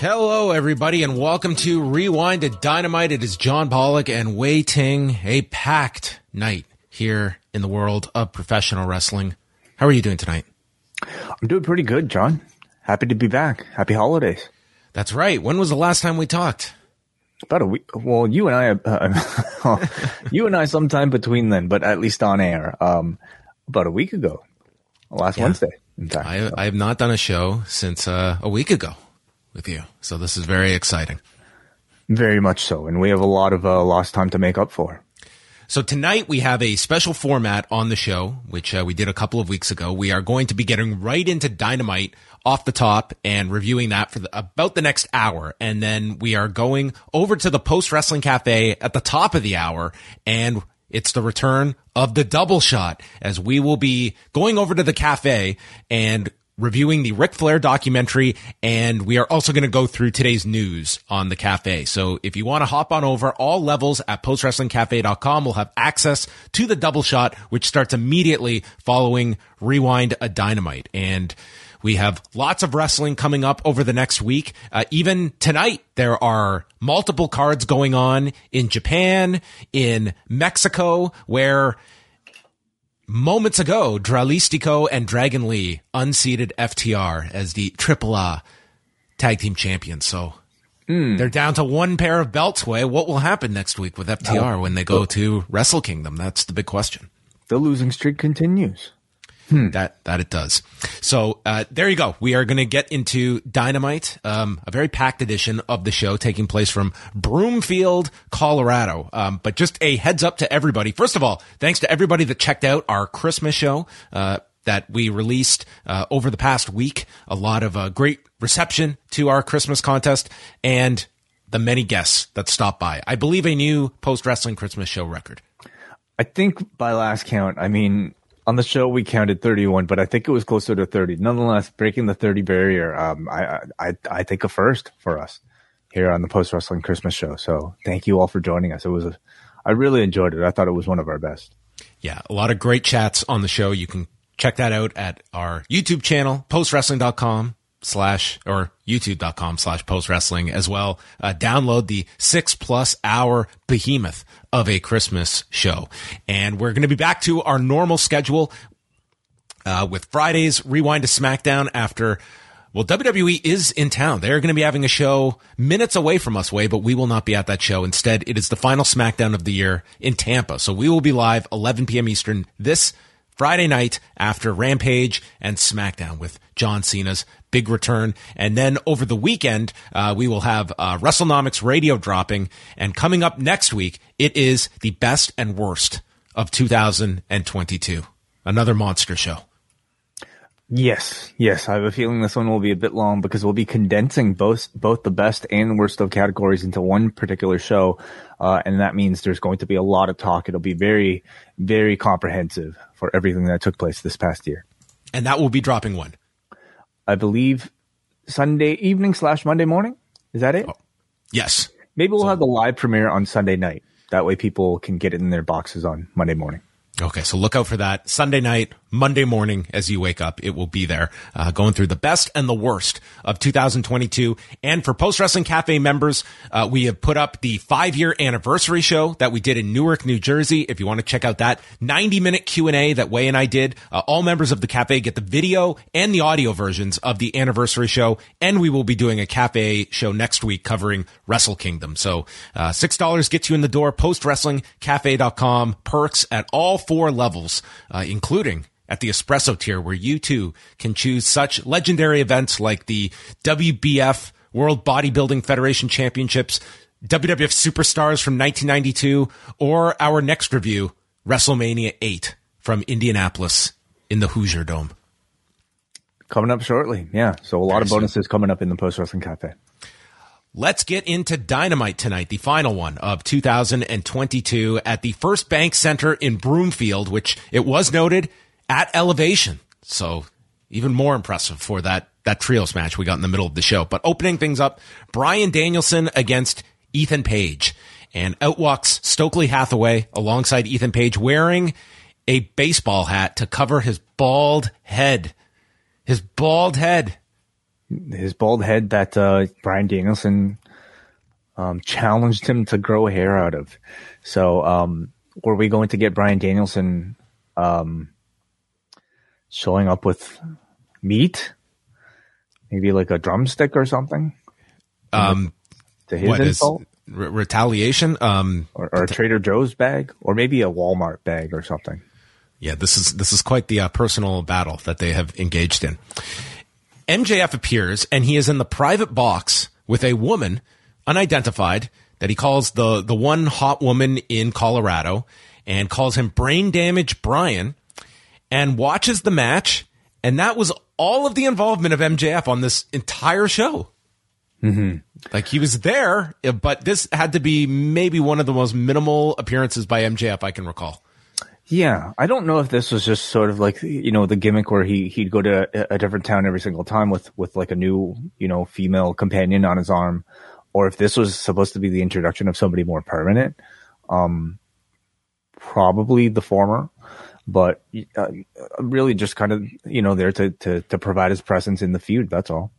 Hello, everybody, and welcome to Rewind to Dynamite. It is John Pollock and Wai Ting, a packed night here in the world of professional wrestling. How are you doing tonight? I'm doing pretty good, John. Happy to be back. Happy holidays. That's right. When was the last time we talked? About a week. Well, you and I, uh, you and I, sometime between then, but at least on air. Um, about a week ago, last Yeah. Wednesday. In fact, I, I have not done a show since uh, a week ago with you, so this is very exciting. very much so, and we have a lot of uh, lost time to make up for. So tonight we have a special format on the show, which uh, we did a couple of weeks ago. We are going to be getting right into Dynamite off the top and reviewing that for the, about the next hour. And then we are going over to the post wrestling cafe at the top of the hour and it's the return of the double shot as we will be going over to the cafe and reviewing the Ric Flair documentary, and we are also going to go through today's news on the cafe. So if you want to hop on over, all levels at postwrestlingcafe.com will have access to the double shot, which starts immediately following Rewind a Dynamite. And we have lots of wrestling coming up over the next week. Uh, even tonight, there are multiple cards going on in Japan, in Mexico, where moments ago, Dralistico and Dragon Lee unseated FTR as the AAA tag team champions. So hmm. they're down to one pair of belts. Wai, what will happen next week with FTR oh. when they go to Wrestle Kingdom? That's the big question. The losing streak continues. That that it does. So uh, there you go. We are going to get into Dynamite, um, a very packed edition of the show taking place from Broomfield, Colorado. Um, but just a heads up to everybody. First of all, thanks to everybody that checked out our Christmas show. Uh, that we released uh, over the past week. A lot of uh, great reception to our Christmas contest and the many guests that stopped by. I believe a new post wrestling Christmas show record. I think by last count, I mean on the show we counted 31, but I think it was closer to 30. Nonetheless, breaking the 30 barrier, um, I, I I think a first for us here on the post wrestling Christmas show. So thank you all for joining us. It was a, I really enjoyed it. I thought it was one of our best. Yeah, a lot of great chats on the show. You can check that out at our YouTube channel, postwrestling.com slash or youtube.com slash postwrestling as well. Uh, download the six plus hour behemoth of a Christmas show. And we're going to be back to our normal schedule uh, with Fridays rewind to SmackDown after. Well, WWE is in town. They're going to be having a show minutes away from us, Wai, but we will not be at that show. Instead, it is the final SmackDown of the year in Tampa. So we will be live 11 p.m. Eastern this Friday night after Rampage and SmackDown with John Cena's big return. And then over the weekend, uh, we will have uh, WrestleNomics radio dropping. And coming up next week, it is the best and worst of 2022. Another monster show. Yes, yes. I have a feeling this one will be a bit long because we'll be condensing both both the best and worst of categories into one particular show, uh, and that means there's going to be a lot of talk. It'll be very, very comprehensive for everything that took place this past year. And that will be dropping one. I believe Sunday evening slash Monday morning. Is that it? Oh, yes. Maybe we'll have the live premiere on Sunday night. That way, people can get it in their boxes on Monday morning. Okay, so look out for that Sunday night, Monday morning as you wake up. It will be there, uh, going through the best and the worst of 2022. And for Post Wrestling Cafe members, uh, we have put up the five year anniversary show that we did in Newark, New Jersey. If you want to check out that 90 minute Q and A that Wai and I did, uh, all members of the cafe get the video and the audio versions of the anniversary show. And we will be doing a cafe show next week covering Wrestle Kingdom. So, uh, $6 gets you in the door, postwrestlingcafe.com, perks at all four levels, uh, including at the espresso tier where you too can choose such legendary events like the WBF World Bodybuilding Federation Championships, WWF Superstars from 1992, or our next review, WrestleMania 8 from Indianapolis in the Hoosier Dome. Coming up shortly. Yeah. So a lot Very of bonuses soon. coming up in the Post Wrestling Cafe. Let's get into Dynamite tonight, the final one of 2022 at the First Bank Center in Broomfield, which it was noted at elevation. So even more impressive for that, that trios match we got in the middle of the show. But opening things up, Bryan Danielson against Ethan Page. And out walks Stokely Hathaway alongside Ethan Page wearing a baseball hat to cover his bald head. His bald head. His bald head that uh, Bryan Danielson um, challenged him to grow hair out of. So, um, were we going to get Bryan Danielson um, showing up with meat, maybe like a drumstick or something. Um, to his what insult, is re- retaliation, um, or, or a Trader Joe's bag, or maybe a Walmart bag or something. Yeah, this is this is quite the uh, personal battle that they have engaged in. MJF appears, and he is in the private box with a woman, unidentified, that he calls the the one hot woman in Colorado, and calls him Brain Damage Bryan and watches the match. And that was all of the involvement of MJF on this entire show. Mm-hmm. Like he was there, but this had to be maybe one of the most minimal appearances by MJF I can recall. Yeah, I don't know if this was just sort of like you know the gimmick where he he'd go to a different town every single time with with like a new you know female companion on his arm, or if this was supposed to be the introduction of somebody more permanent. Um, probably the former but uh, really just kind of you know there to, to to provide his presence in the feud. That's all.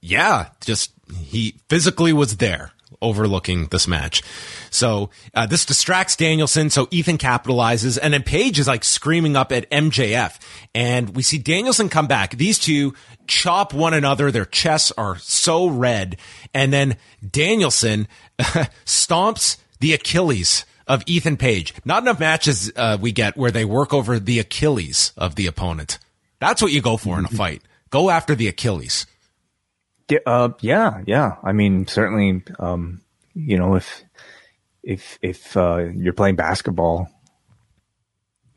Yeah, just he physically was there overlooking this match. So uh, this distracts Danielson. So Ethan capitalizes, and then Page is like screaming up at MJF, and we see Danielson come back. These two chop one another. Their chests are so red, and then Danielson stomps the Achilles of Ethan Page. Not enough matches uh, we get where they work over the Achilles of the opponent. That's what you go for in a mm-hmm. fight. Go after the Achilles. Yeah, uh, yeah, yeah. I mean, certainly, um, you know, if if if uh, you're playing basketball,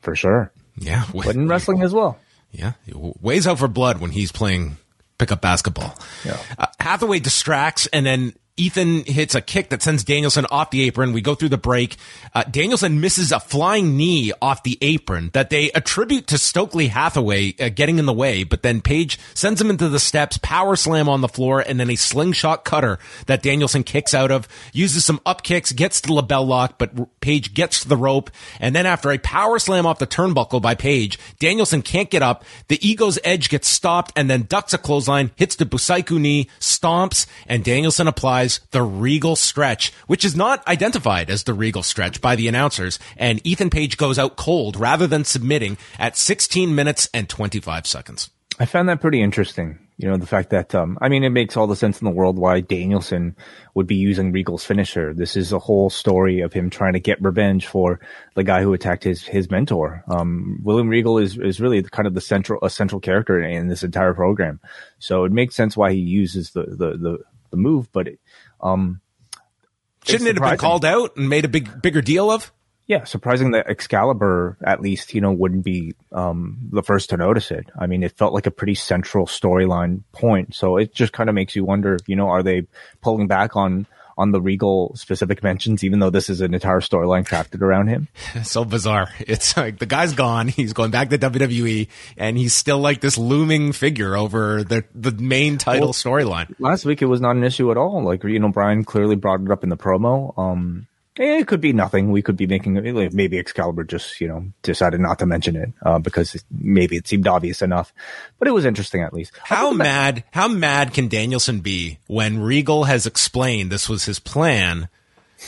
for sure. Yeah, but in wrestling as well. Yeah, Wai's out for blood when he's playing pickup basketball. Yeah. Uh, Hathaway distracts and then Ethan hits a kick that sends Danielson off the apron. We go through the break. Uh, Danielson misses a flying knee off the apron that they attribute to Stokely Hathaway uh, getting in the way, but then Page sends him into the steps, power slam on the floor, and then a slingshot cutter that Danielson kicks out of, uses some up kicks, gets the LeBell Lock, but Page gets to the rope. And then after a power slam off the turnbuckle by Page, Danielson can't get up. The ego's edge gets stopped and then ducks a clothesline, hits the Busaiku knee, stomps, and Danielson applies the Regal stretch, which is not identified as the Regal stretch by the announcers. And Ethan Page goes out cold rather than submitting at 16 minutes and 25 seconds. I found that pretty interesting. You know, the fact that, um, I mean, it makes all the sense in the world why Danielson would be using Regal's finisher. This is a whole story of him trying to get revenge for the guy who attacked his, his mentor. Um, William Regal is, is really kind of the central, a central character in this entire program. So it makes sense why he uses the, the, the, the move, but it, um, shouldn't it have been called out and made a big bigger deal of? Yeah, surprising that Excalibur at least you know wouldn't be um, the first to notice it. I mean, it felt like a pretty central storyline point, so it just kind of makes you wonder. You know, are they pulling back on on the Regal specific mentions, even though this is an entire storyline crafted around him. so bizarre. It's like the guy's gone. He's going back to WWE and he's still like this looming figure over the, the main title well, storyline. Last week it was not an issue at all. Like, you know, Bryan clearly brought it up in the promo. Um, Eh, it could be nothing. We could be making eh, maybe Excalibur just you know decided not to mention it uh, because maybe it seemed obvious enough. But it was interesting at least. How mad, how mad can Danielson be when Regal has explained this was his plan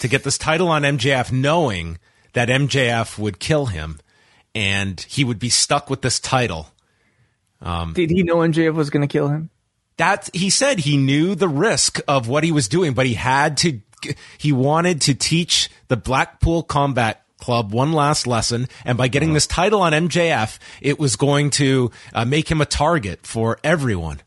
to get this title on MJF knowing that MJF would kill him and he would be stuck with this title? Um, Did he know MJF was going to kill him? That he said he knew the risk of what he was doing, but he had to, he wanted to teach the Blackpool Combat Club one last lesson. And by getting this title on MJF, it was going to uh, make him a target for everyone.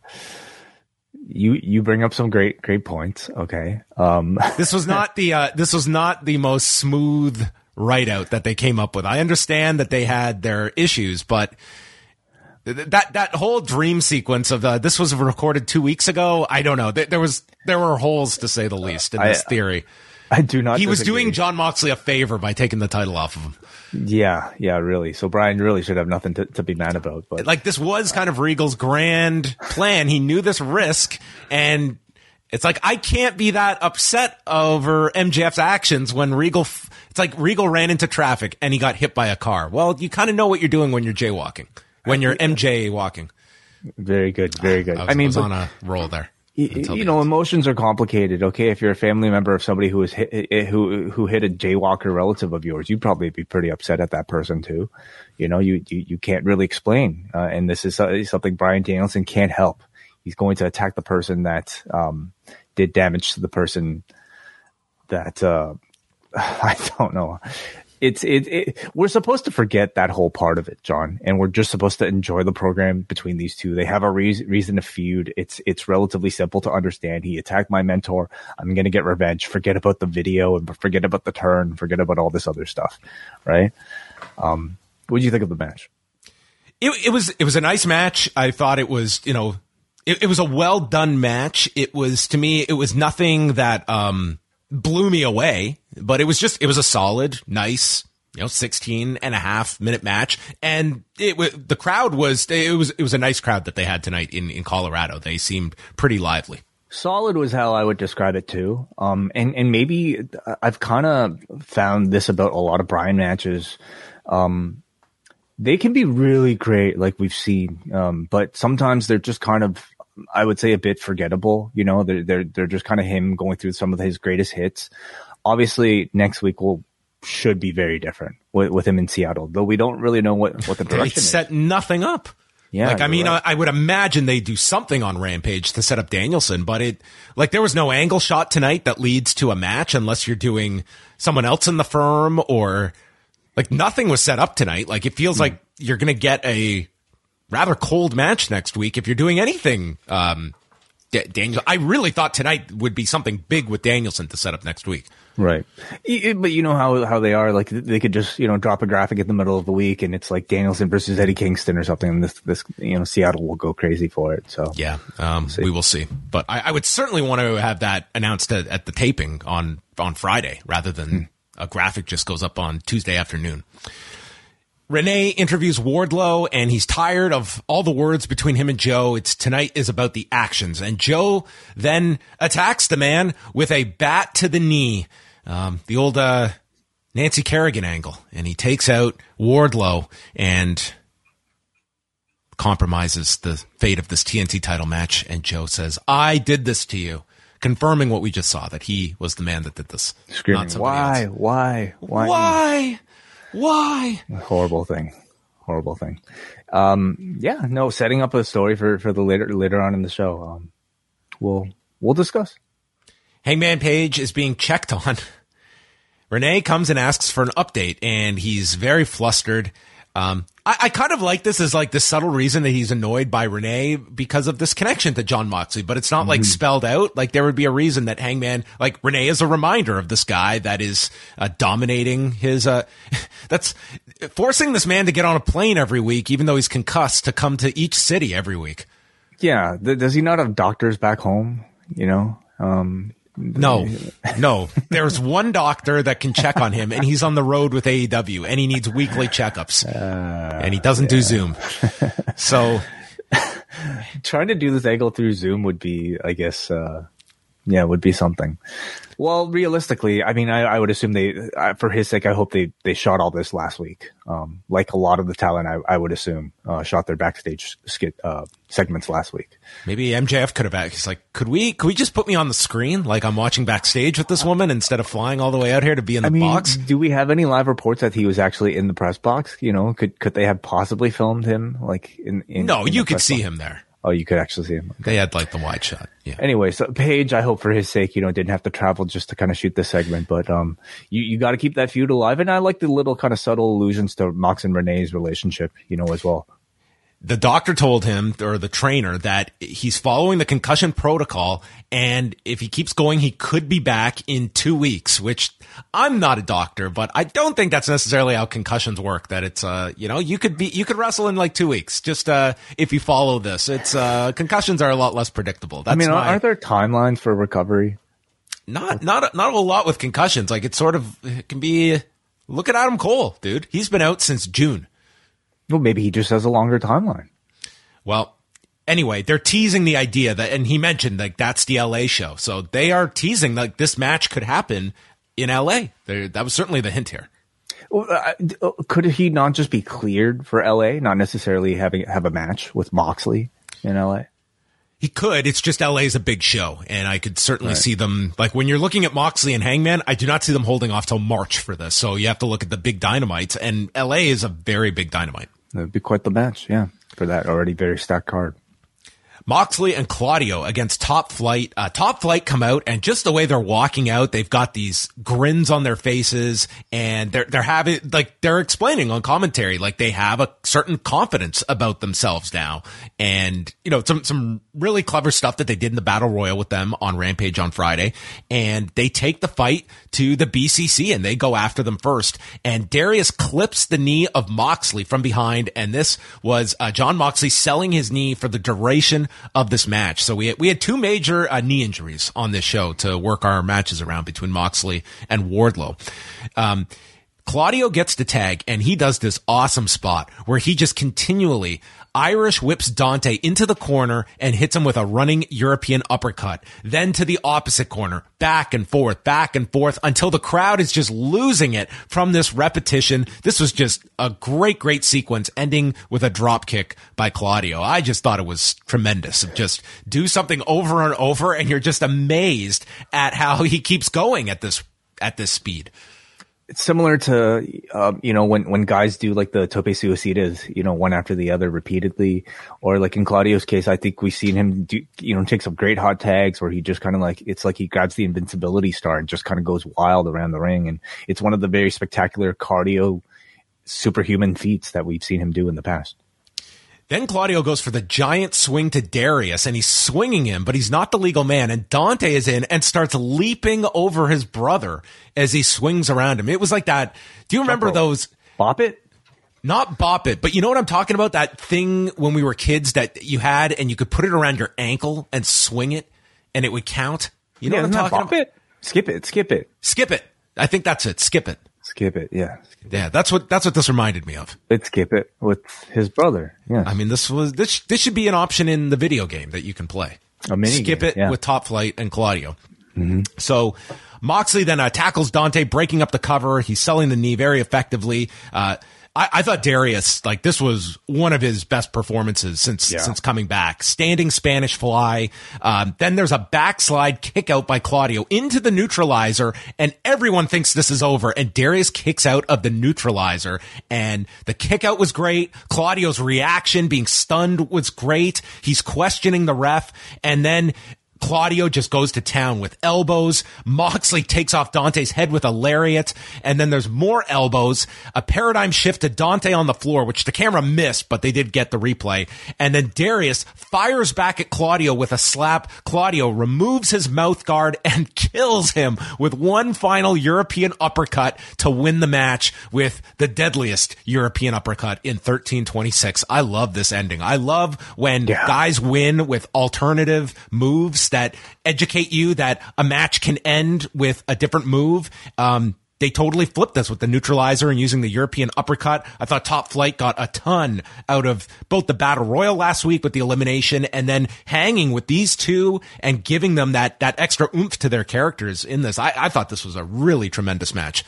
You you bring up some great great points. Okay. Um, this was not the uh, this was not the most smooth write out that they came up with. I understand that they had their issues, but that that whole dream sequence of uh, this was recorded two weeks ago. I don't know. There, there was there were holes to say the least in this I- theory. I do not. He was doing Jon Moxley a favor by taking the title off of him. Yeah, yeah, really. So Bryan really should have nothing to, to be mad about. But Like this was kind of Regal's grand plan. He knew this risk and it's like I can't be that upset over MJF's actions when Regal f- it's like Regal ran into traffic and he got hit by a car. Well, you kind of know what you're doing when you're jaywalking. When you're MJ walking. very good, very good. I, was, I mean, was but- on a roll there. You the know, end. emotions are complicated. Okay, if you're a family member of somebody who was hit, eh, who who hit a jaywalker relative of yours, you'd probably be pretty upset at that person too. You know, you you, you can't really explain, uh, and this is something Bryan Danielson can't help. He's going to attack the person that um, did damage to the person that uh, I don't know. It's it, it. We're supposed to forget that whole part of it, John, and we're just supposed to enjoy the program between these two. They have a reason reason to feud. It's it's relatively simple to understand. He attacked my mentor. I'm gonna get revenge. Forget about the video and forget about the turn. Forget about all this other stuff, right? Um, what do you think of the match? It, it was it was a nice match. I thought it was you know it, it was a well done match. It was to me it was nothing that um blew me away, but it was just it was a solid, nice you know 16 and a half minute match and it was, the crowd was it was it was a nice crowd that they had tonight in in Colorado. They seemed pretty lively. Solid was how I would describe it too. Um, and, and maybe I've kind of found this about a lot of Bryan matches. Um, they can be really great, like we've seen. Um, but sometimes they're just kind of, I would say a bit forgettable. You know, they're, they're, they're just kind of him going through some of his greatest hits. Obviously next week will, should be very different with, with him in Seattle, though we don't really know what, what the They direction is. set nothing up. Yeah, like I mean, right. I, I would imagine they do something on Rampage to set up Danielson, but it like there was no angle shot tonight that leads to a match unless you're doing someone else in the firm or like nothing was set up tonight. Like it feels hmm. like you're gonna get a rather cold match next week if you're doing anything. Um, Da- Daniel, I really thought tonight would be something big with Danielson to set up next week. Right. Y- But you know how, how they are, like they could just, you know, drop a graphic in the middle of the week and it's like Danielson versus Eddie Kingston or something. And this, this, you know, Seattle will go crazy for it. So Yeah, um, we will see. But I, I would certainly want to have that announced at, at the taping on on Friday rather than a graphic just goes up on Tuesday afternoon. Renee interviews Wardlow and he's tired of all the words between him and Joe. It's tonight is about the actions. And Joe then attacks the man with a bat to the knee. Um, the old, uh, Nancy Kerrigan angle. And he takes out Wardlow and compromises the fate of this TNT title match. And Joe says, I did this to you. Confirming what we just saw, that he was the man that did this. screaming, why, why, why, Why? Why? Horrible thing. Horrible thing. Um, yeah, no, setting up a story for, for the later, later on in the show. Um, we'll, we'll discuss. Hangman Page is being checked on. Renee comes and asks for an update, and he's very flustered. Um, I, I kind of like this as like the subtle reason that he's annoyed by Renee because of this connection to Jon Moxley, but it's not like spelled out. Like there would be a reason that Hangman, like Renee is a reminder of this guy that is uh, dominating his, uh, that's forcing this man to get on a plane every week, even though he's concussed to come to each city every week. Yeah. Th- does he not have doctors back home? You know? Um, No, no. There's one doctor that can check on him, and he's on the road with AEW, and he needs weekly checkups, and he doesn't do Zoom. So trying to do this angle through Zoom would be, I guess, uh, yeah, would be something. Well, realistically, I mean, I, I would assume they, uh, for his sake, I hope they, they shot all this last week. Um, like a lot of the talent, I, I would assume, uh, shot their backstage skit, uh, segments last week. Maybe MJF could have asked, he's like, could we, could we just put me on the screen? Like I'm watching backstage with this woman instead of flying all the way out here to be in the I mean, box? do we have any live reports that he was actually in the press box? You know, could, could they have possibly filmed him like in, in No, in you could see box? him there. Oh, you could actually see him. They had like the wide shot. Yeah. anyway, so Page, I hope for his sake, you know, didn't have to travel just to kind of shoot this segment, but um, you you got to keep that feud alive, and I like the little kind of subtle allusions to Mox and Renee's relationship, you know, as well. The doctor told him or the trainer that he's following the concussion protocol and if he keeps going he could be back in 2 weeks which I'm not a doctor but I don't think that's necessarily how concussions work that it's uh you know you could be you could wrestle in like 2 weeks just uh if you follow this. It's uh concussions are a lot less predictable. That's I mean, my, are there timelines for recovery? not not not a whole lot with concussions. Like it's sort of it can be look at Adam Cole dude. He's been out since June Well, maybe he just has a longer timeline. Well, anyway, they're teasing the idea that, and he mentioned like that's the LA show. So they are teasing like this match could happen in LA. There, that was certainly the hint here. Well, uh, uh, Could he not just be cleared for LA, not necessarily having have a match with Moxley in LA? He could. It's just LA is a big show, and I could certainly see them like when you're looking at Moxley and Hangman. I do not see them holding off till March for this. So you have to look at the big dynamites, and LA is a very big dynamite. That'd be quite the match, yeah, for that already very stacked card. Moxley and Claudio against Top Flight. Uh, Top Flight come out and just the way they're walking out, they've got these grins on their faces and they're, they're having, like, they're explaining on commentary, like they have a certain confidence about themselves now. And, you know, some, some really clever stuff that they did in the battle royal with them on Rampage on Friday. And they take the fight to the BCC and they go after them first. And Darius clips the knee of Moxley from behind. And this was, uh, Jon Moxley selling his knee for the duration of this match. So we had, we had two major uh, knee injuries on this show to work our matches around between Moxley and Wardlow. Um, Claudio gets the tag and he does this awesome spot where he just continually Irish whips Dante into the corner and hits him with a running European uppercut. Then to the opposite corner, back and forth, back and forth until the crowd is just losing it from this repetition. This was just a great, great sequence ending with a drop kick by Claudio. I just thought it was tremendous. Just do something over and over and you're just amazed at how he keeps going at this, at this speed. It's similar to, um, you know, when, when guys do like the tope suicidas, you know, one after the other repeatedly, or like in Claudio's case, I think we've seen him do, you know, take some great hot tags where he just kind of like, it's like he grabs the invincibility star and just kind of goes wild around the ring. And it's one of the very spectacular cardio superhuman feats that we've seen him do in the past. Then Claudio goes for the giant swing to Darius and he's swinging him, but he's not the legal man. And Dante is in and starts leaping over his brother as he swings around him. It was like that. Do you remember those? Bop it? Not bop it, but you know what I'm talking about? That thing when we were kids that you had and you could put it around your ankle and swing it and it would count. You know Yeah, what I'm talking bop about? it? Skip it, skip it, Skip it. I think that's it. Skip it. Skip it. Yeah. Yeah, that's what that's what this reminded me of. Let's skip it with his brother. Yeah. I mean, this was this this should be an option in the video game that you can play. A mini Skip game, it yeah. Mm-hmm. with Top Flight and Claudio. So Moxley then uh, tackles Dante, breaking up the cover. He's selling the knee very effectively. Uh, I, I thought Darius, like this was one of his best performances since Yeah. since coming back. Standing Spanish fly. Um, then there's a backslide kick out by Claudio into the neutralizer, and everyone thinks this is over. And Darius kicks out of the neutralizer, and the kick out was great. Claudio's reaction, being stunned, was great. He's questioning the ref, and then Claudio just goes to town with elbows. Moxley takes off Dante's head with a lariat. And then there's more elbows, a paradigm shift to Dante on the floor, which the camera missed, but they did get the replay. And then Darius fires back at Claudio with a slap. Claudio removes his mouth guard and kills him with one final European uppercut to win the match with the deadliest European uppercut in 1326. I love this ending. I love when Yeah. guys win with alternative moves that educate you that a match can end with a different move. Um, they totally flipped this with the neutralizer and using the European uppercut. I thought Top Flight got a ton out of both the battle royal last week with the elimination and then hanging with these two and giving them that, that extra oomph to their characters in this. I, I thought this was a really tremendous match.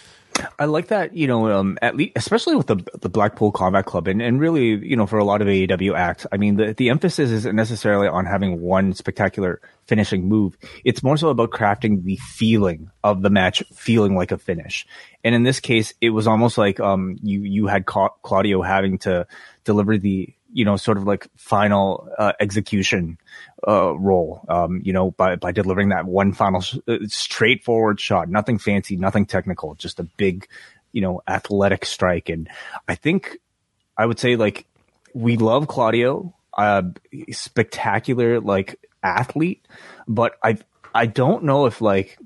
I like that, you know, um, at least, especially with the, the Blackpool Combat Club and, and really, you know, for a lot of AEW acts, I mean, the, the emphasis isn't necessarily on having one spectacular finishing move. It's more so about crafting the feeling of the match feeling like a finish. And in this case, it was almost like, um, you, you had Claudio having to deliver the, you know, sort of like final uh, execution uh, role, um, you know, by, by delivering that one final sh- uh, straightforward shot, nothing fancy, nothing technical, just a big, you know, athletic strike. And I think I would say like we love Claudio, uh, spectacular like athlete, but I I don't know if like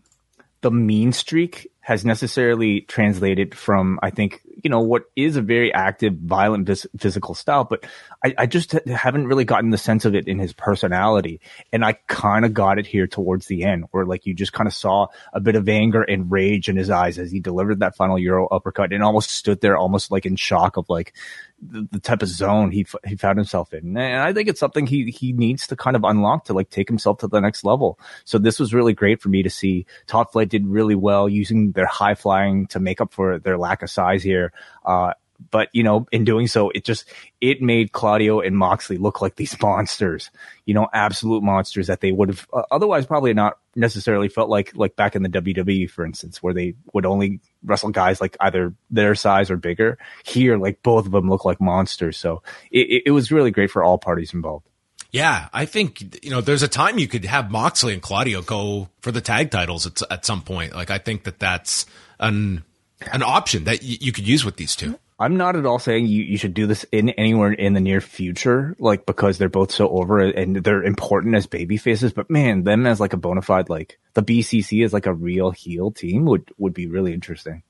the mean streak has necessarily translated from, I think, you know, what is a very active, violent physical style, but I, I just haven't really gotten the sense of it in his personality. And I kind of got it here towards the end where like you just kind of saw a bit of anger and rage in his eyes as he delivered that final Euro uppercut and almost stood there almost like in shock of like, the, the type of zone he he found himself in, and I think it's something he he needs to kind of unlock to like take himself to the next level. So this was really great for me to see. Top Flight did really well using their high flying to make up for their lack of size here. Uh, but you know, in doing so, it just it made Claudio and Moxley look like these monsters, you know, absolute monsters that they would have uh, otherwise probably not necessarily felt like like back in the WWE, for instance, where they would only wrestle guys like either their size or bigger. Here, like both of them look like monsters, so it, it was really great for all parties involved. Yeah, I think you know there's a time you could have Moxley and Claudio go for the tag titles at, at some point. Like I think that that's an an option that y- you could use with these two. I'm not at all saying you, you should do this in anywhere in the near future, like because they're both so over and they're important as baby faces. But man, them as like a bona fide, like the BCC is like a real heel team would, would be really interesting.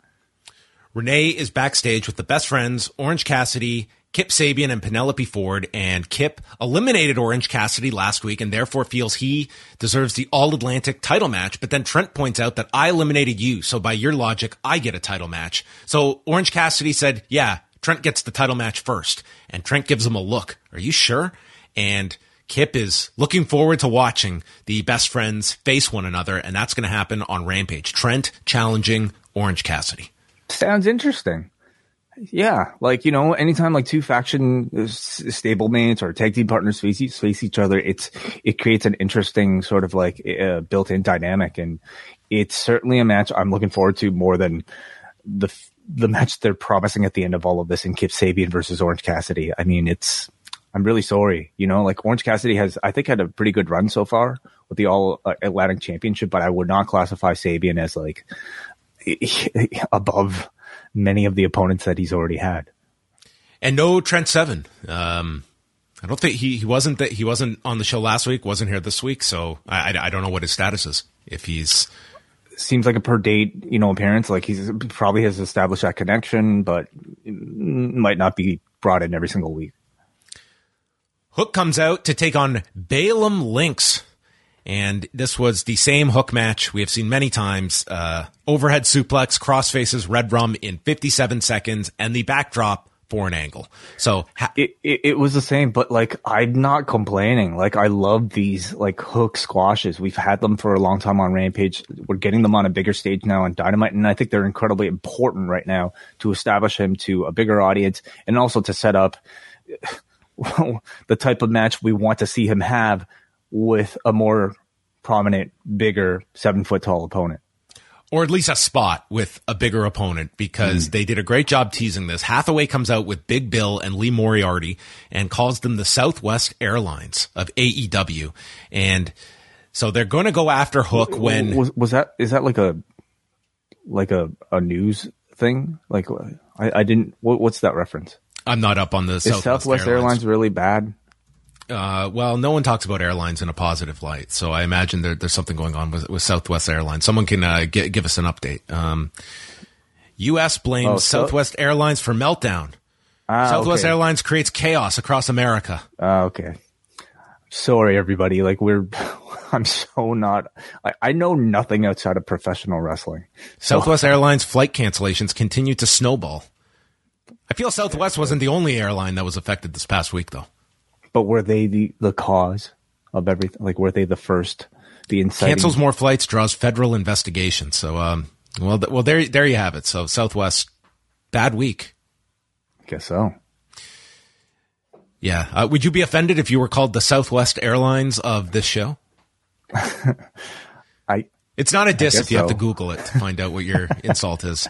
Renee is backstage with the best friends, Orange Cassidy, Kip Sabian and Penelope Ford, and Kip eliminated Orange Cassidy last week and therefore feels he deserves the All Atlantic title match. But then Trent points out that I eliminated you, so by your logic, I get a title match. So Orange Cassidy said, yeah, Trent gets the title match first. And Trent gives him a look. Are you sure? And Kip is looking forward to watching the best friends face one another, and that's going to happen on Rampage. Trent challenging Orange Cassidy. Sounds interesting. Yeah, like you know, anytime like two faction stablemates or tag team partners face each, face each other, it's it creates an interesting sort of like uh, built-in dynamic, and it's certainly a match I'm looking forward to more than the the match they're promising at the end of all of this in Kip Sabian versus Orange Cassidy. I mean, it's I'm really sorry, you know, like Orange Cassidy has I think had a pretty good run so far with the All Atlantic Championship, but I would not classify Sabian as like above many of the opponents that he's already had. And no Trent Seven. Um, I don't think he, he wasn't that he wasn't on the show last week, wasn't here this week, so I, I, I don't know what his status is. If he's seems like a per date, you know, appearance. Like he's probably has established that connection, but might not be brought in every single week. Hook comes out to take on Baliyan Akki. And this was the same hook match we have seen many times. Uh, overhead suplex, cross faces, red rum in 57 seconds, and the backdrop for an angle. So ha- it, it, it was the same, but like I'm not complaining. Like I love these like hook squashes. We've had them for a long time on Rampage. We're getting them on a bigger stage now on Dynamite, and I think they're incredibly important right now to establish him to a bigger audience and also to set up the type of match we want to see him have with a more prominent, bigger, seven foot tall opponent. Or at least a spot with a bigger opponent because mm. they did a great job teasing this. Hathaway comes out with Big Bill and Lee Moriarty and calls them the Southwest Airlines of AEW. And so they're going to go after Hook when was, was that is that like a like a, a news thing? Like I, I didn't what, what's that reference? I'm not up on the Southwest, Southwest Airlines. Airlines really bad. Uh, well, no one talks about airlines in a positive light, so I imagine there, there's something going on with, with Southwest Airlines. Someone can uh, g- give us an update. Um, U.S. blames oh, so- Southwest Airlines for meltdown. Ah, Southwest okay. Airlines creates chaos across America. Ah, okay. Sorry, everybody. Like we're, I'm so not. I, I know nothing outside of professional wrestling. So, Southwest Airlines flight cancellations continue to snowball. I feel Southwest wasn't the only airline that was affected this past week, though. But were they the the cause of everything? Like, were they the first? The inciting? Cancels more flights, draws federal investigation. So, um, well, th- well, there, there you have it. So, Southwest, bad week. I Guess so. Yeah. Uh, would you be offended if you were called the Southwest Airlines of this show? I It's not a diss if you have to. Google it to find out what your insult is.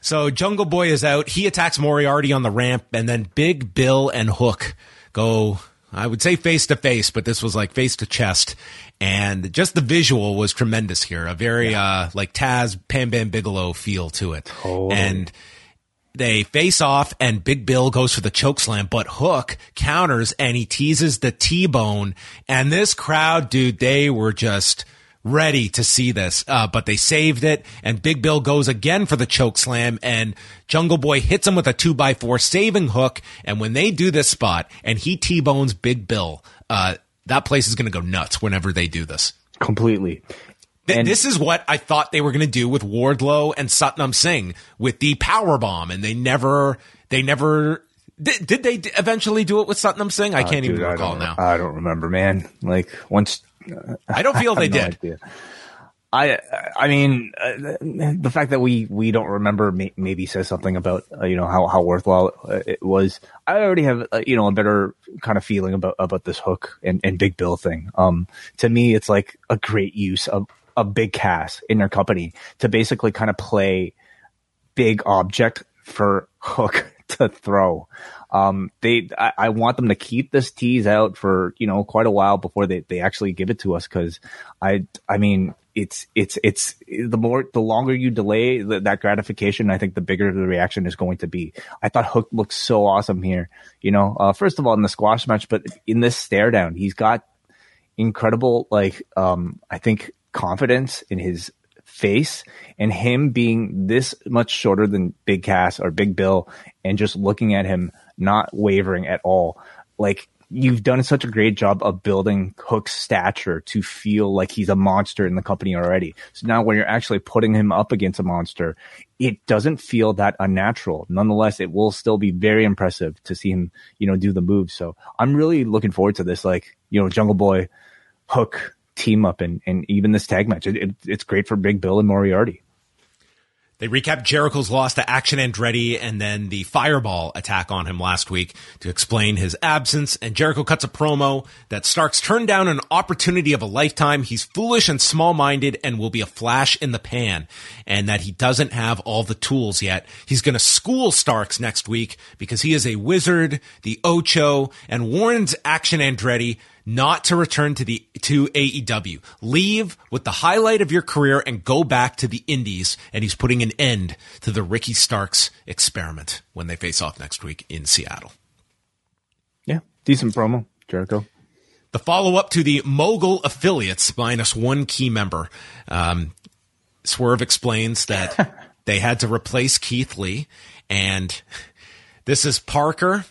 So Jungle Boy is out. He attacks Moriarty on the ramp, and then Big Bill and Hook go. I would say face to face, but this was like face to chest, and just the visual was tremendous here. A very uh like Taz Pam Bam Bigelow feel to it, and they face off and Big Bill goes for the choke slam, but Hook counters and he teases the T-bone. And this crowd, dude, they were just ready to see this. Uh, but they saved it and Big Bill goes again for the choke slam and Jungle Boy hits him with a two by four, saving Hook. And when they do this spot and he T-bones Big Bill, uh, that place is going to go nuts whenever they do this. completely. Th- And- this is what I thought they were going to do with Wardlow and Satnam Singh with the power bomb, and they never, they never did. Did they d- eventually do it with Satnam Singh? I can't even Uh, Dude, I recall don't, now. I don't remember, man. Like once I don't feel they I have no did. idea. I I mean uh, the fact that we we don't remember may, maybe says something about uh, you know how how worthwhile it was. I already have uh, you know a better kind of feeling about about this hook and, and Big Bill thing. Um, to me, it's like a great use of a big cast in their company to basically kind of play big object for Hook to throw. Um, they, I, I want them to keep this tease out for you know quite a while before they, they actually give it to us because I, I mean it's it's it's the more the longer you delay the, that gratification, I think the bigger the reaction is going to be. I thought Hook looked so awesome here. You know, uh, first of all in the squash match, but in this stare down, he's got incredible like um I think confidence in his face and him being this much shorter than Big Cass or Big Bill and just looking at him not wavering at all. Like you've done such a great job of building Hook's stature to feel like he's a monster in the company already. So now when you're actually putting him up against a monster, it doesn't feel that unnatural. Nonetheless, it will still be very impressive to see him, you know, do the moves. So I'm really looking forward to this, like, you know, Jungle Boy, Hook team up and, and even this tag match. It, it, it's great for Big Bill and Moriarty. They recap Jericho's loss to Action Andretti and then the fireball attack on him last week to explain his absence. And Jericho cuts a promo that Starks turned down an opportunity of a lifetime. He's foolish and small minded and will be a flash in the pan and that he doesn't have all the tools yet. He's going to school Starks next week because he is a wizard, the Ocho, and warns Action Andretti not to return to the to AEW. Leave with the highlight of your career and go back to the indies. And he's putting an end to the Ricky Starks experiment when they face off next week in Seattle. Yeah. Decent promo, Jericho. The follow up to the Mogul affiliates minus one key member. Um, Swerve explains that they had to replace Keith Lee, and this is Parker,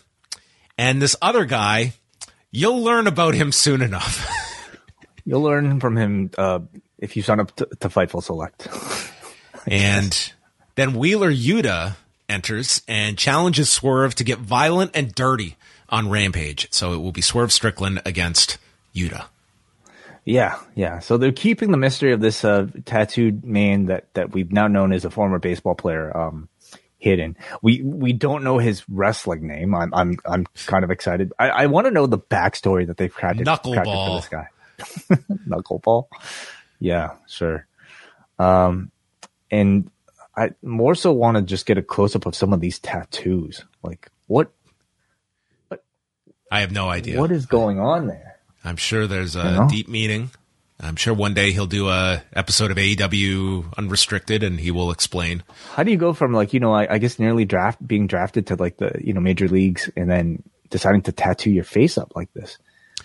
and this other guy. You'll learn about him soon enough. You'll learn from him uh, if you sign up to, to Fightful Select. and then Wheeler Yuta enters and challenges Swerve to get violent and dirty on Rampage. So it will be Swerve Strickland against Yuta. Yeah, yeah. So they're keeping the mystery of this uh, tattooed man that that we've now known as a former baseball player um, hidden. We we don't know his wrestling name. I'm I'm I'm kind of excited. I, I want to know the backstory that they've crafted, crafted for this guy. Knuckleball. Yeah, sure. Um, and I more so want to just get a close up of some of these tattoos. Like what I have no idea. what is going on there? I'm sure there's a know. deep meaning. I'm sure one day he'll do a episode of AEW Unrestricted and he will explain. How do you go from like you know I, I guess nearly draft being drafted to like the you know major leagues and then deciding to tattoo your face up like this?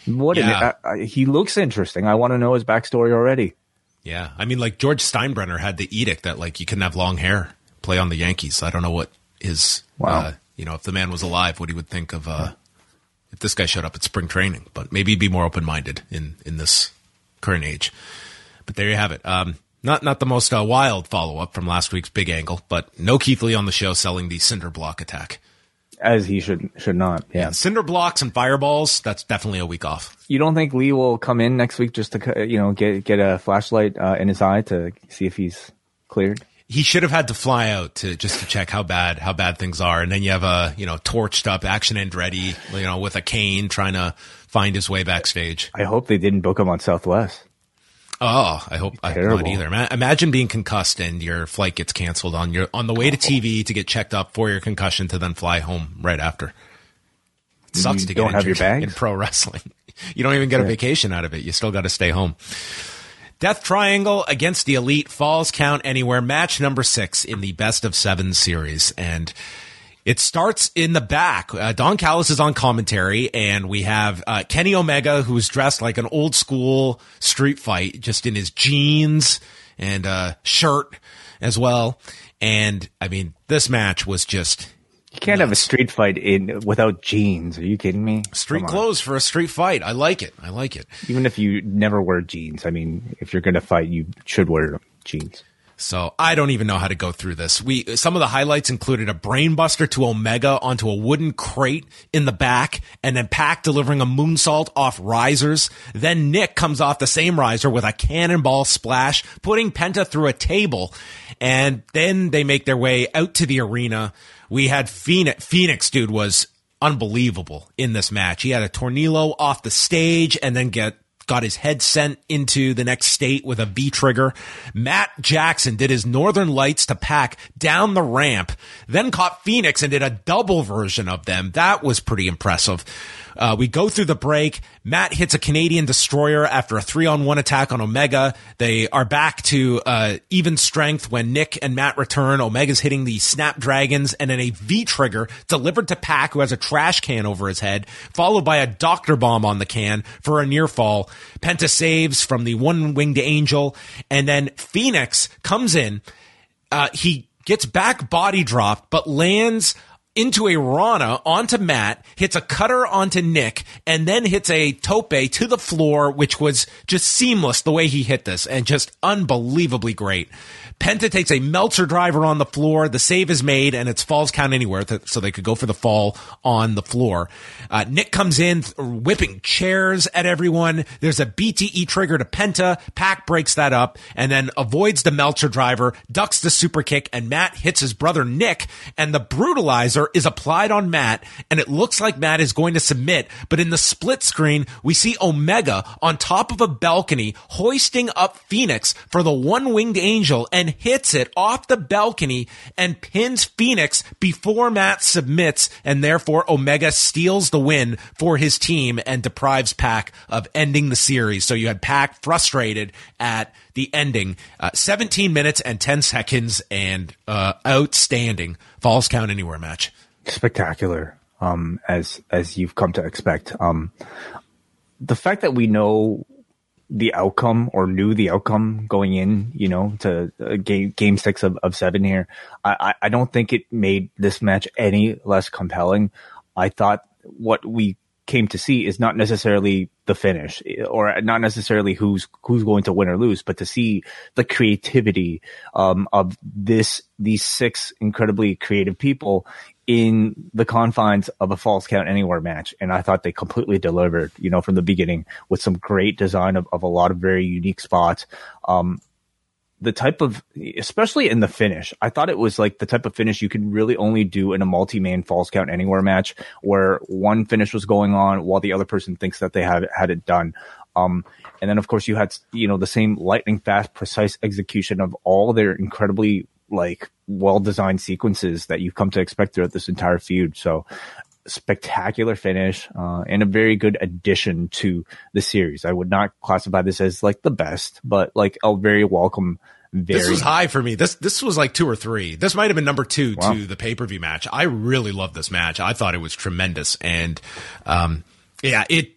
What Yeah. I, I, he looks interesting. I want to know his backstory already. Yeah. I mean, like George Steinbrenner had the edict that like you couldn't have long hair, play on the Yankees. I don't know what his, Wow. uh, you know, if the man was alive, what he would think of, uh, if this guy showed up at spring training, but maybe he'd be more open minded in, in this current age. But there you have it. Um, not not the most uh, wild follow up from last week's big angle, but no Keith Lee on the show selling the cinder block attack. As he should should not. Yeah. yeah. Cinder blocks and fireballs. That's definitely a week off. You don't think Lee will come in next week just to you know get get a flashlight uh, in his eye to see if he's cleared? He should have had to fly out to just to check how bad how bad things are, and then you have a you know torched up Action Andretti, you know, with a cane trying to find his way backstage. I hope they didn't book him on Southwest. Oh, I hope I not either. Imagine being concussed and your flight gets canceled on your on the way to TV to get checked up for your concussion to then fly home right after. It sucks you to don't get have your bags? in pro wrestling. You don't even get a vacation out of it. You still got to stay home. Death Triangle against the Elite Falls Count Anywhere match number six in the best of seven series. And it starts in the back. Uh, Don Callis is on commentary, and we have uh, Kenny Omega, who's dressed like an old school street fight, just in his jeans and uh, shirt as well. And I mean, this match was just you can't have a street fight in without jeans. Are you kidding me? Street clothes for a street fight. I like it. I like it. Even if you never wear jeans, I mean, if you're going to fight, you should wear jeans. So I don't even know how to go through this. We some of the highlights included a brainbuster to Omega onto a wooden crate in the back, and then Pac delivering a moonsault off risers. Then Nick comes off the same riser with a cannonball splash, putting Penta through a table, and then they make their way out to the arena. We had Phoenix, Phoenix dude was unbelievable in this match. He had a tornillo off the stage and then get got his head sent into the next state with a V trigger. Matt Jackson did his Northern Lights to Pac down the ramp, then caught Phoenix and did a double version of them. That was pretty impressive. Uh, we go through the break. Matt hits a Canadian destroyer after a three on one attack on Omega. They are back to uh, even strength when Nick and Matt return. Omega's hitting the Snapdragons and then a V trigger delivered to Pac, who has a trash can over his head, followed by a doctor bomb on the can for a near fall. Penta saves from the one winged angel, and then Phoenix comes in. Uh, he gets back body dropped, but lands into a Rana onto Matt, hits a cutter onto Nick, and then hits a tope to the floor, which was just seamless the way he hit this and just unbelievably great. Penta takes a Meltzer driver on the floor. The save is made, and it's falls count anywhere, so they could go for the fall on the floor. Uh, Nick comes in, whipping chairs at everyone. There's a BTE trigger to Penta. Pac breaks that up, and then avoids the Meltzer driver, ducks the super kick, and Matt hits his brother Nick, and the brutalizer is applied on Matt, and it looks like Matt is going to submit. But in the split screen, we see Omega on top of a balcony hoisting up Phoenix for the one winged angel and hits it off the balcony and pins Phoenix before Matt submits, and therefore Omega steals the win for his team and deprives Pac of ending the series. So you had Pac frustrated at the ending. Uh, 17 minutes and 10 seconds and uh, outstanding falls count anywhere match. Spectacular, um, as as you've come to expect. Um, the fact that we know the outcome or knew the outcome going in, you know, to uh, game game six of, of seven here. I, I don't think it made this match any less compelling. I thought what we came to see is not necessarily the finish or not necessarily who's who's going to win or lose, but to see the creativity um, of this these six incredibly creative people in the confines of a falls count anywhere match. And I thought they completely delivered, you know, from the beginning with some great design of, of a lot of very unique spots. Um, the type of, especially in the finish, I thought it was like the type of finish you can really only do in a multi-man falls count anywhere match where one finish was going on while the other person thinks that they had had it done. Um, and then of course you had, you know, the same lightning fast, precise execution of all their incredibly like well designed sequences that you've come to expect throughout this entire feud. So spectacular finish uh, and a very good addition to the series. I would not classify this as like the best, but like a very welcome. Very this was high for me. This this was like two or three. This might have been number two wow. to the pay per view match. I really loved this match. I thought it was tremendous, and um, yeah, it.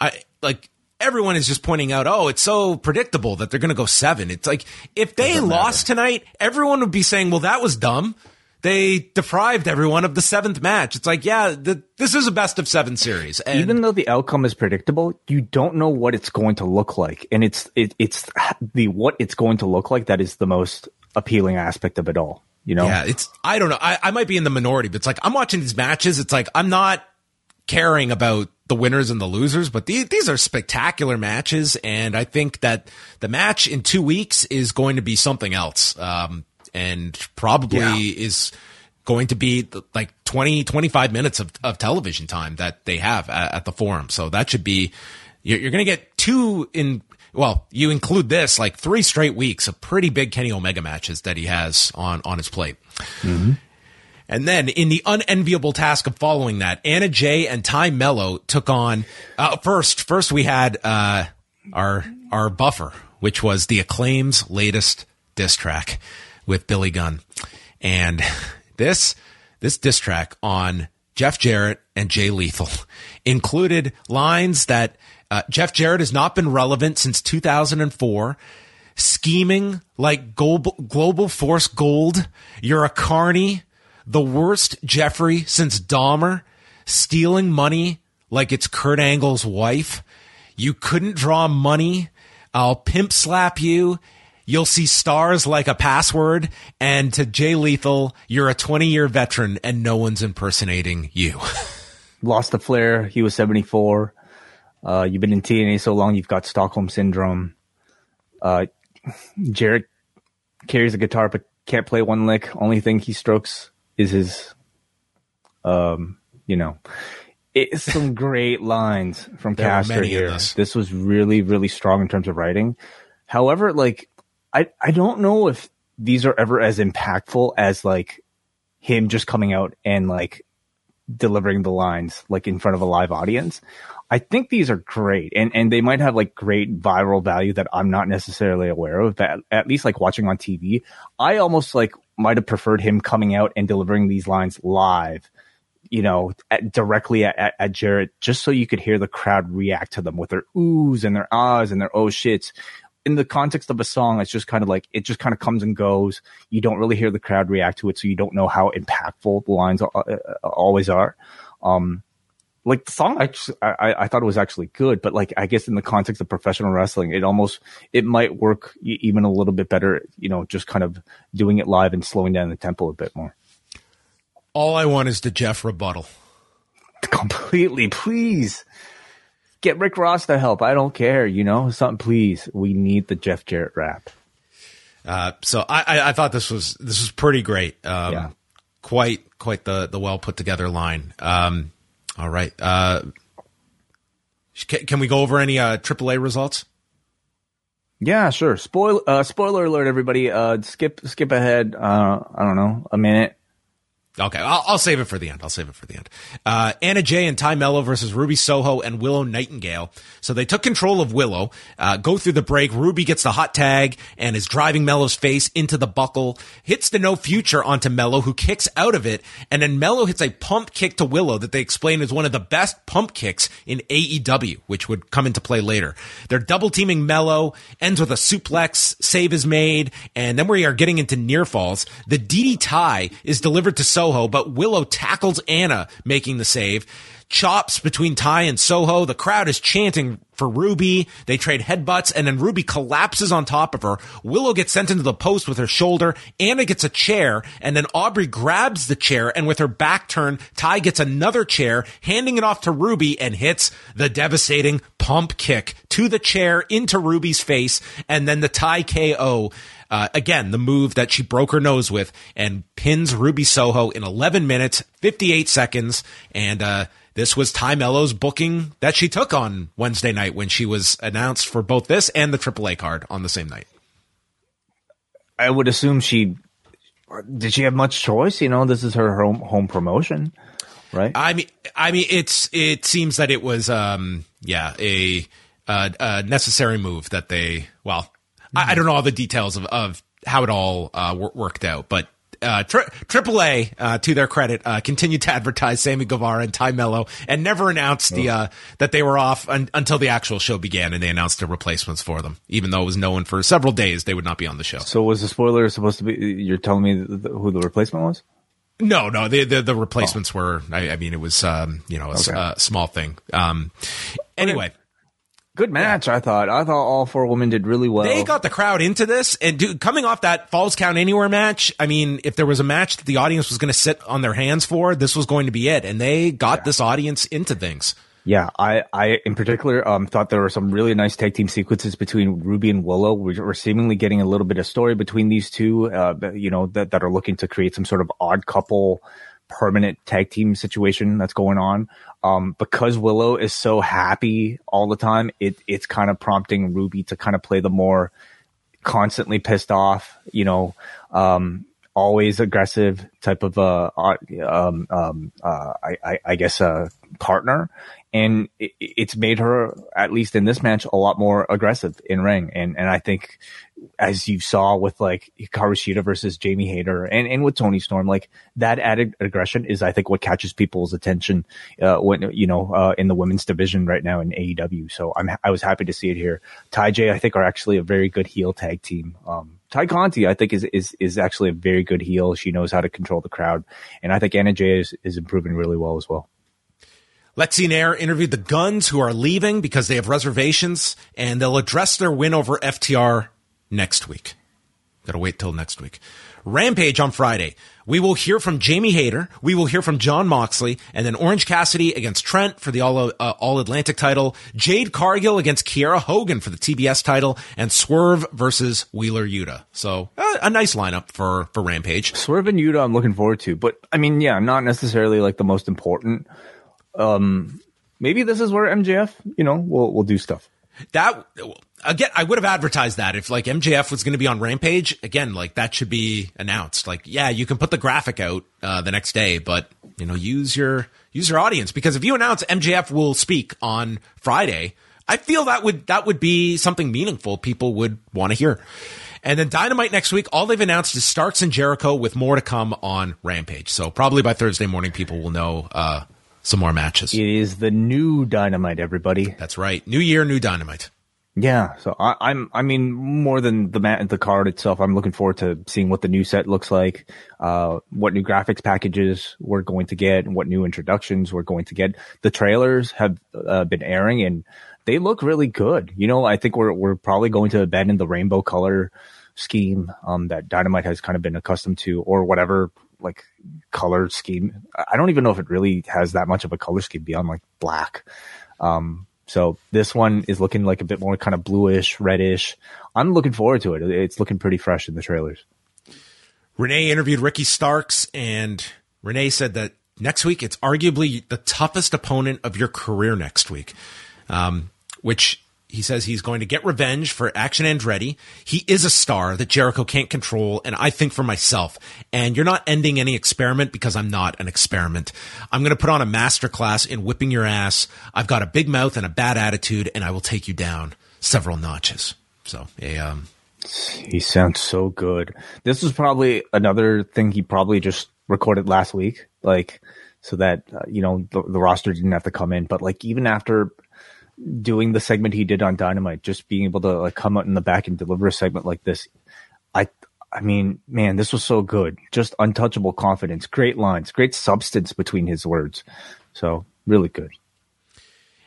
I like everyone is just pointing out, oh, it's so predictable that they're going to go seven. It's like if they lost matter. tonight, everyone would be saying, well, that was dumb. They deprived everyone of the seventh match. It's like, yeah, the, this is a best of seven series. And Even though the outcome is predictable, you don't know what it's going to look like, and it's it, it's the what it's going to look like that is the most appealing aspect of it all. You know, yeah, it's I don't know. I, I might be in the minority, but it's like I'm watching these matches. It's like I'm not caring about the winners and the losers, but these, these are spectacular matches. And I think that the match in two weeks is going to be something else. Um, and probably Yeah. is going to be like 20, 25 minutes of, of television time that they have at, at the forum. So that should be, you're, you're going to get two in, well, you include this like three straight weeks of pretty big Kenny Omega matches that he has on, on his plate. And then in the unenviable task of following that, Anna Jay and Tay Melo took on, uh, first, first we had, uh, our, our buffer, which was the Acclaim's latest diss track with Billy Gunn. And this, this diss track on Jeff Jarrett and Jay Lethal included lines that, uh, Jeff Jarrett has not been relevant since 2004 scheming like global, global force gold. You're a carny, the worst Jeffrey since Dahmer, stealing money like it's Kurt Angle's wife. You couldn't draw money. I'll pimp slap you. You'll see stars like a password. And to Jay Lethal, you're a 20 year veteran and no one's impersonating you. lost the flair. He was 74. Uh, you've been in TNA so long, you've got Stockholm syndrome. Uh, Jarrett carries a guitar but can't play one lick. Only thing he strokes is his, um, you know, it's some great lines from Caster here. this. This was really, really strong in terms of writing. However, like, I, I don't know if these are ever as impactful as like him just coming out and like delivering the lines like in front of a live audience. I think these are great and, and they might have like great viral value that I'm not necessarily aware of, but at least like watching on TV, I almost like might have preferred him coming out and delivering these lines live, you know, at, directly at, at, at Jarrett, just so you could hear the crowd react to them with their oohs and their ahs and their oh shits. In the context of a song, it's just kind of like, it just kind of comes and goes. You don't really hear the crowd react to it, so you don't know how impactful the lines uh, uh, always are. Um, like the song actually, I, I thought it was actually good, but like I guess in the context of professional wrestling, it almost it might work even a little bit better. You know, just kind of doing it live and slowing down the tempo a bit more. All I want is the Jeff rebuttal. Completely, please get Rick Ross to help. I don't care. You know, something. Please, we need the Jeff Jarrett rap. Uh, so I, I, I thought this was this was pretty great. Um, Yeah. quite quite the the well put together line. Um, all right. Uh, can, can we go over any uh, AAA results? Yeah, sure. Spoil uh, spoiler alert, everybody. Uh, skip skip ahead. Uh, I don't know, a minute. Okay, I'll, I'll save it for the end. I'll save it for the end. Uh, Anna Jay and Tay Melo versus Ruby Soho and Willow Nightingale. So they took control of Willow, uh, go through the break. Ruby gets the hot tag and is driving Melo's face into the buckle, hits the no future onto Melo, who kicks out of it. And then Melo hits a pump kick to Willow that they explain is one of the best pump kicks in AEW, which would come into play later. They're double teaming Melo, ends with a suplex, save is made, and then we are getting into near falls. The DDTay is delivered to Soho, but Willow tackles Anna, making the save. Chops between Tay and Soho. The crowd is chanting for Ruby. They trade headbutts and then Ruby collapses on top of her. Willow gets sent into the post with her shoulder. Anna gets a chair and then Aubrey grabs the chair and with her back turned, Tay gets another chair, handing it off to Ruby and hits the devastating pump kick to the chair into Ruby's face and then the TayKO. Uh, again, the move that she broke her nose with and pins Ruby Soho in 11 minutes, 58 seconds. And, uh, this was Tay Melo's booking that she took on Wednesday night when she was announced for both this and the AAA card on the same night. I would assume she did. She have much choice? You know, this is her home home promotion, right? I mean, I mean, it's it seems that it was, um, yeah, a, uh, a necessary move that they. Well, I, I don't know all the details of, of how it all uh, worked out, but. Uh, tri- AAA, uh, to their credit, uh, continued to advertise Sammy Guevara and Tay Melo and never announced the, uh, that they were off un- until the actual show began and they announced their replacements for them, even though it was known for several days they would not be on the show. so was the spoiler supposed to be? You're telling me th- th- who the replacement was? No, no, the the, the replacements oh. were. I, I, mean, it was um, you know a, okay. a small thing. Um, anyway. Good match, yeah. I thought. I thought all four women did really well. They got the crowd into this, and dude, coming off that Falls Count Anywhere match, I mean, if there was a match that the audience was going to sit on their hands for, this was going to be it, and they got yeah. this audience into things. Yeah, I, I in particular um, thought there were some really nice tag team sequences between Ruby and Willow. We're, we're seemingly getting a little bit of story between these two, uh, you know, that, that are looking to create some sort of odd couple permanent tag team situation that's going on. Um, because Willow is so happy all the time, it, it's kind of prompting Ruby to kind of play the more constantly pissed off, you know, um, always aggressive type of uh, um, um, uh, I, I, I guess uh, partner, and it, it's made her at least in this match a lot more aggressive in ring and and I think as you saw with like Hikaru Shida versus Jamie Hayter and and with Toni Storm like that added aggression is I think what catches people's attention uh, when you know uh, in the women's division right now in AEW so I'm I was happy to see it here TayJay I think are actually a very good heel tag team um, Tay Conti, I think, is, is, is actually a very good heel. She knows how to control the crowd. And I think Anna Jay is, is improving really well as well. Lexy Nair interviewed the Gunns who are leaving because they have reservations and they'll address their win over FTR next week. Gotta wait till next week. Rampage on Friday. We will hear from Jamie Hayter. We will hear from Jon Moxley and then Orange Cassidy against Trent for the All, uh, All Atlantic title. Jade Cargill against Kiera Hogan for the TBS title and Swerve versus Wheeler Yuta. So uh, a nice lineup for, for Rampage. Swerve and Yuta I'm looking forward to, but I mean, yeah, not necessarily like the most important um, maybe this is where MJF, you know, will will do stuff. That again, I would have advertised that if like MJF was going to be on Rampage again, like that should be announced. Like, yeah, you can put the graphic out uh, the next day, but you know, use your use your audience because if you announce MJF will speak on Friday, I feel that would that would be something meaningful people would want to hear. And then Dynamite next week, all they've announced is Starks and Jericho with more to come on Rampage. So probably by Thursday morning, people will know uh, some more matches. It is the new Dynamite, everybody. That's right. New year, new Dynamite. Yeah, so I, am I mean, more than the mat, the card itself, I'm looking forward to seeing what the new set looks like, uh, what new graphics packages we're going to get, and what new introductions we're going to get. The trailers have uh, been airing, and they look really good. You know, I think we're we're probably going to abandon the rainbow color scheme um, that Dynamite has kind of been accustomed to, or whatever like color scheme. I don't even know if it really has that much of a color scheme beyond like black. Um, so this one is looking like a bit more kind of bluish, reddish. I'm looking forward to it. It's looking pretty fresh in the trailers. Renee interviewed Ricky Starks and Renee said that next week it's arguably the toughest opponent of your career next week. Um, which he says he's going to get revenge for Action Andretti. He is a star that Jericho can't control, and I think for myself. And you're not ending any experiment because I'm not an experiment. I'm going to put on a masterclass in whipping your ass. I've got a big mouth and a bad attitude, and I will take you down several notches. So, a, um, he sounds so good. This was probably another thing he probably just recorded last week, like so that uh, you know the, the roster didn't have to come in. But like even after doing the segment he did on Dynamite, just being able to like come out in the back and deliver a segment like this. I, I mean, man, this was so good. Just untouchable confidence, great lines, great substance between his words. So really good.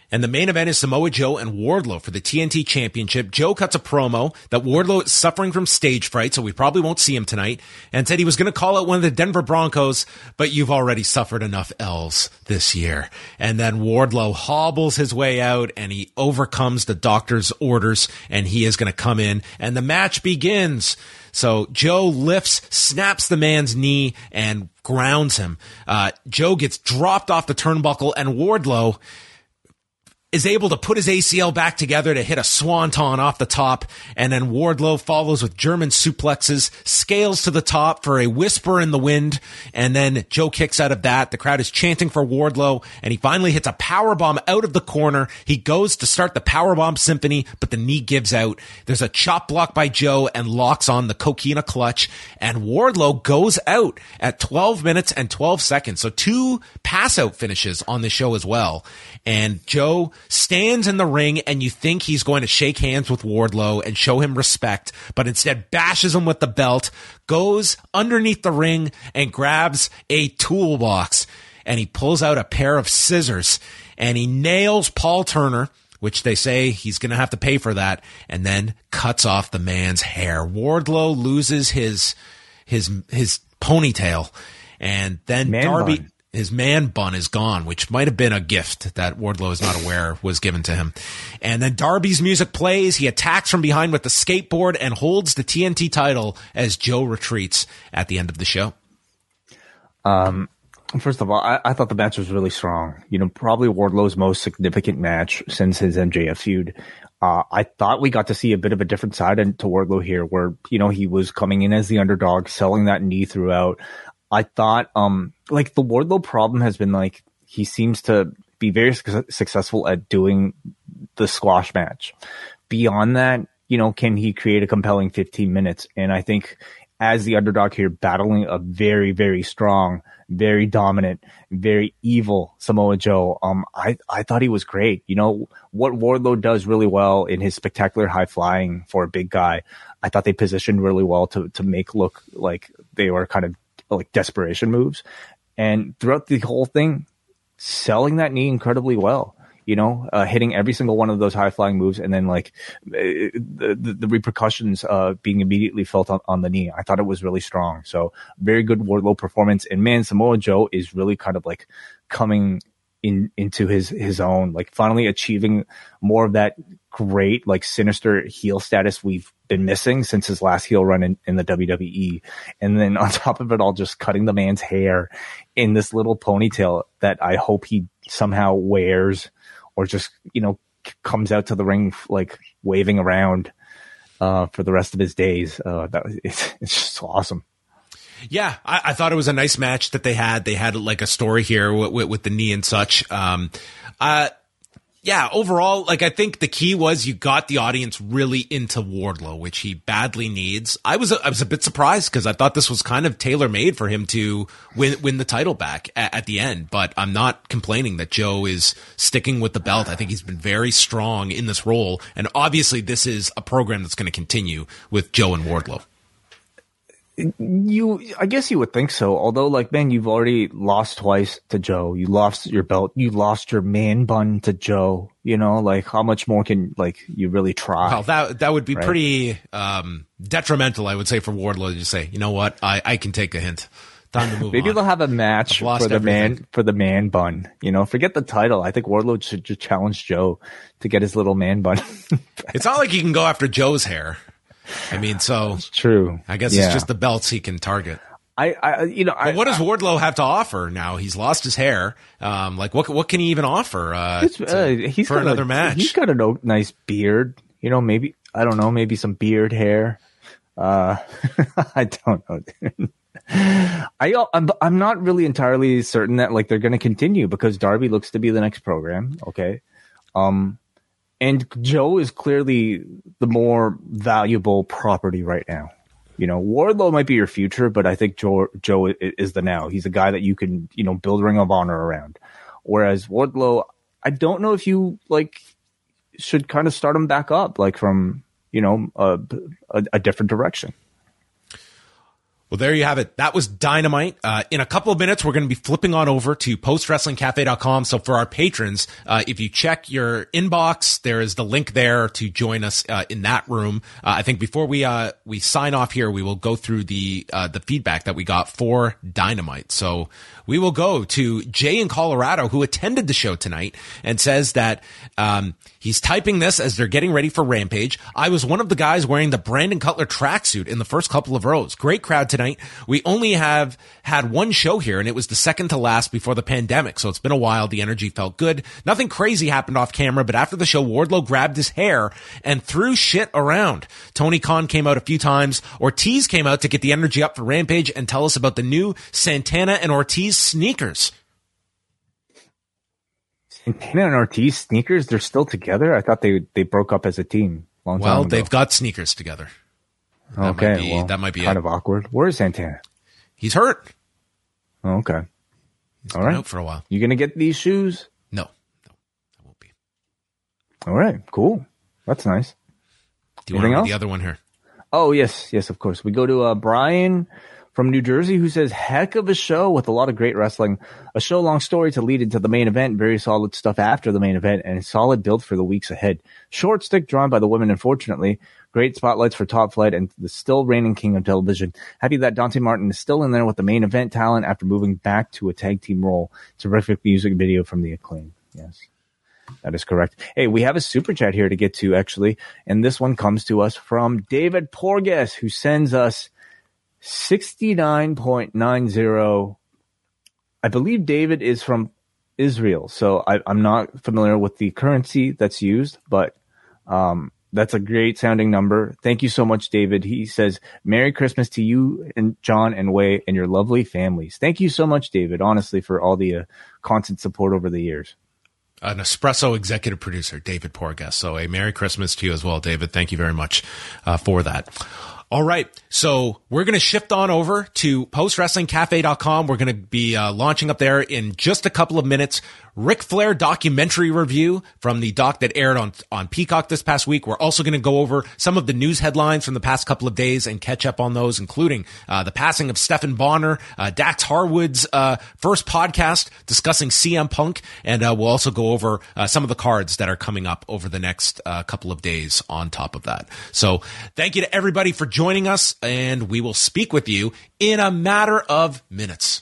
And the main event is Samoa Joe and Wardlow for the TNT Championship. Joe cuts a promo that Wardlow is suffering from stage fright, so we probably won't see him tonight, and said he was going to call out one of the Denver Broncos, but you've already suffered enough L's this year. And then Wardlow hobbles his way out and he overcomes the doctor's orders and he is going to come in and the match begins. So Joe lifts, snaps the man's knee and grounds him. Uh, Joe gets dropped off the turnbuckle and Wardlow is able to put his ACL back together to hit a swanton off the top, and then Wardlow follows with German suplexes, scales to the top for a whisper in the wind, and then Joe kicks out of that. The crowd is chanting for Wardlow, and he finally hits a power bomb out of the corner. He goes to start the power bomb symphony, but the knee gives out. There's a chop block by Joe and locks on the coquina clutch, and Wardlow goes out at 12 minutes and 12 seconds. So two pass out finishes on the show as well. And Joe stands in the ring and you think he's going to shake hands with Wardlow and show him respect, but instead bashes him with the belt, goes underneath the ring and grabs a toolbox and he pulls out a pair of scissors and he nails Paul Turner which they say he's going to have to pay for that, and then cuts off the man's hair. Wardlow loses his his his ponytail, and then Man Darby. bun. His man bun is gone, which might have been a gift that Wardlow is not aware was given to him. And then Darby's music plays. He attacks from behind with the skateboard and holds the TNT title as Joe retreats at the end of the show. Um, First of all, I, I thought the match was really strong. You know, probably Wardlow's most significant match since his MJF feud. Uh, I thought we got to see a bit of a different side to Wardlow here, where you know he was coming in as the underdog, selling that knee throughout. I thought, um, like the Wardlow problem has been like he seems to be very su- successful at doing the squash match. Beyond that, you know, can he create a compelling 15 minutes? And I think as the underdog here, battling a very, very strong, very dominant, very evil Samoa Joe, um, I, I thought he was great. You know, what Wardlow does really well in his spectacular high flying for a big guy, I thought they positioned really well to, to make look like they were kind of like desperation moves. And throughout the whole thing, selling that knee incredibly well. You know, uh, hitting every single one of those high flying moves, and then like uh, the, the the repercussions uh, being immediately felt on, on the knee. I thought it was really strong. So very good Wardlow performance. And man, Samoa Joe is really kind of like coming in into his his own, like finally achieving more of that great like sinister heel status we've been missing since his last heel run in, in the WWE. And then on top of it all, just cutting the man's hair in this little ponytail that I hope he somehow wears or just, you know, comes out to the ring like waving around uh, for the rest of his days. Uh, that it's, it's just awesome. Yeah, I, I thought it was a nice match that they had. They had like a story here with, with, with the knee and such. Um, uh, yeah, overall, like I think the key was you got the audience really into Wardlow, which he badly needs. I was I was a bit surprised because I thought this was kind of tailor made for him to win win the title back at, at the end. But I'm not complaining that Joe is sticking with the belt. I think he's been very strong in this role, and obviously this is a program that's going to continue with Joe and Wardlow. You, I guess you would think so. Although, like, man, you've already lost twice to Joe. You lost your belt. You lost your man bun to Joe. You know, like, how much more can like you really try? Well, that that would be Right. pretty um, detrimental, I would say, for Wardlow to just say, you know what, I, I can take a hint. Time to move Maybe on. they'll have a match for the man for the man bun. You know, forget the title. I think Wardlow should just challenge Joe to get his little man bun. It's not like he can go after Joe's hair. I mean, so it's True. I guess Yeah. it's just the belts he can target. I, I, you know, I, But what does Wardlow have to offer now? He's lost his hair. Um, like what what can he even offer uh, to- uh, he's for got another a, match? He's got a nice beard. You know, maybe I don't know, maybe some beard hair. Uh, I don't know. I I'm, I'm not really entirely certain that like they're going to continue because Darby looks to be the next program. Okay, um, and Joe is clearly the more valuable property right now. You know, Wardlow might be your future, but I think Joe Joe is the now. He's a guy that you can you know build Ring of Honor around. Whereas Wardlow, I don't know if you like should kind of start him back up, like from you know a, a, a different direction. Well, there you have it. That was Dynamite. Uh, in a couple of minutes, we're going to be flipping on over to postwrestlingcafe.com. So for our patrons, uh, if you check your inbox, there is the link there to join us uh, in that room. Uh, I think before we uh, we sign off here, we will go through the uh, the feedback that we got for Dynamite. So we will go to Jay in Colorado, who attended the show tonight and says that um, he's typing this as they're getting ready for Rampage. I was one of the guys wearing the Brandon Cutler tracksuit in the first couple of rows. Great crowd tonight. We only have had one show here, and it was the second to last before the pandemic. So it's been a while. The energy felt good. Nothing crazy happened off camera, but after the show, Wardlow grabbed his hair and threw shit around. Tony Khan came out a few times. Ortiz came out to get the energy up for Rampage and tell us about the new Santana and Ortiz sneakers. Santana and Ortiz sneakers, they're still together. I thought they they broke up as a team long time Well, ago. they've got sneakers together. that might okay, be- well, that might be kind it. of awkward. Where is Santana? He's hurt. Oh, okay, He's All right. out for a while. you gonna get these shoes? No, no, I won't be. All right, cool. That's nice. Do you Anything want else? the other one here? Oh yes, yes, of course. We go to uh, Brian from New Jersey who says, "Heck of a show with a lot of great wrestling. A show long story to lead into the main event. Very solid stuff after the main event, and solid build for the weeks ahead. Short stick drawn by the women, unfortunately. Great spotlights for Top Flight and the still reigning king of television. Happy that Dante Martin is still in there with the main event talent after moving back to a tag team role. Terrific music video from the acclaim. Yes." That is correct. Hey, we have a super chat here to get to actually, and this one comes to us from David Porges, who sends us sixty nine point nine zero. I believe David is from Israel, so I, I'm not familiar with the currency that's used, but um, that's a great sounding number. Thank you so much, David. He says, "Merry Christmas to you and John and Wai and your lovely families." Thank you so much, David. Honestly, for all the uh, constant support over the years. An espresso executive producer, David Porgas. So a Merry Christmas to you as well, David. Thank you very much uh, for that. All right. So we're going to shift on over to postwrestlingcafe.com. We're going to be uh, launching up there in just a couple of minutes. Ric Flair documentary review from the doc that aired on, on Peacock this past week. We're also going to go over some of the news headlines from the past couple of days and catch up on those, including uh, the passing of Stephan Bonnar, uh, Dax Harwood's uh, first podcast discussing CM Punk, and uh, we'll also go over uh, some of the cards that are coming up over the next uh, couple of days on top of that. So thank you to everybody for joining us, and we will speak with you in a matter of minutes.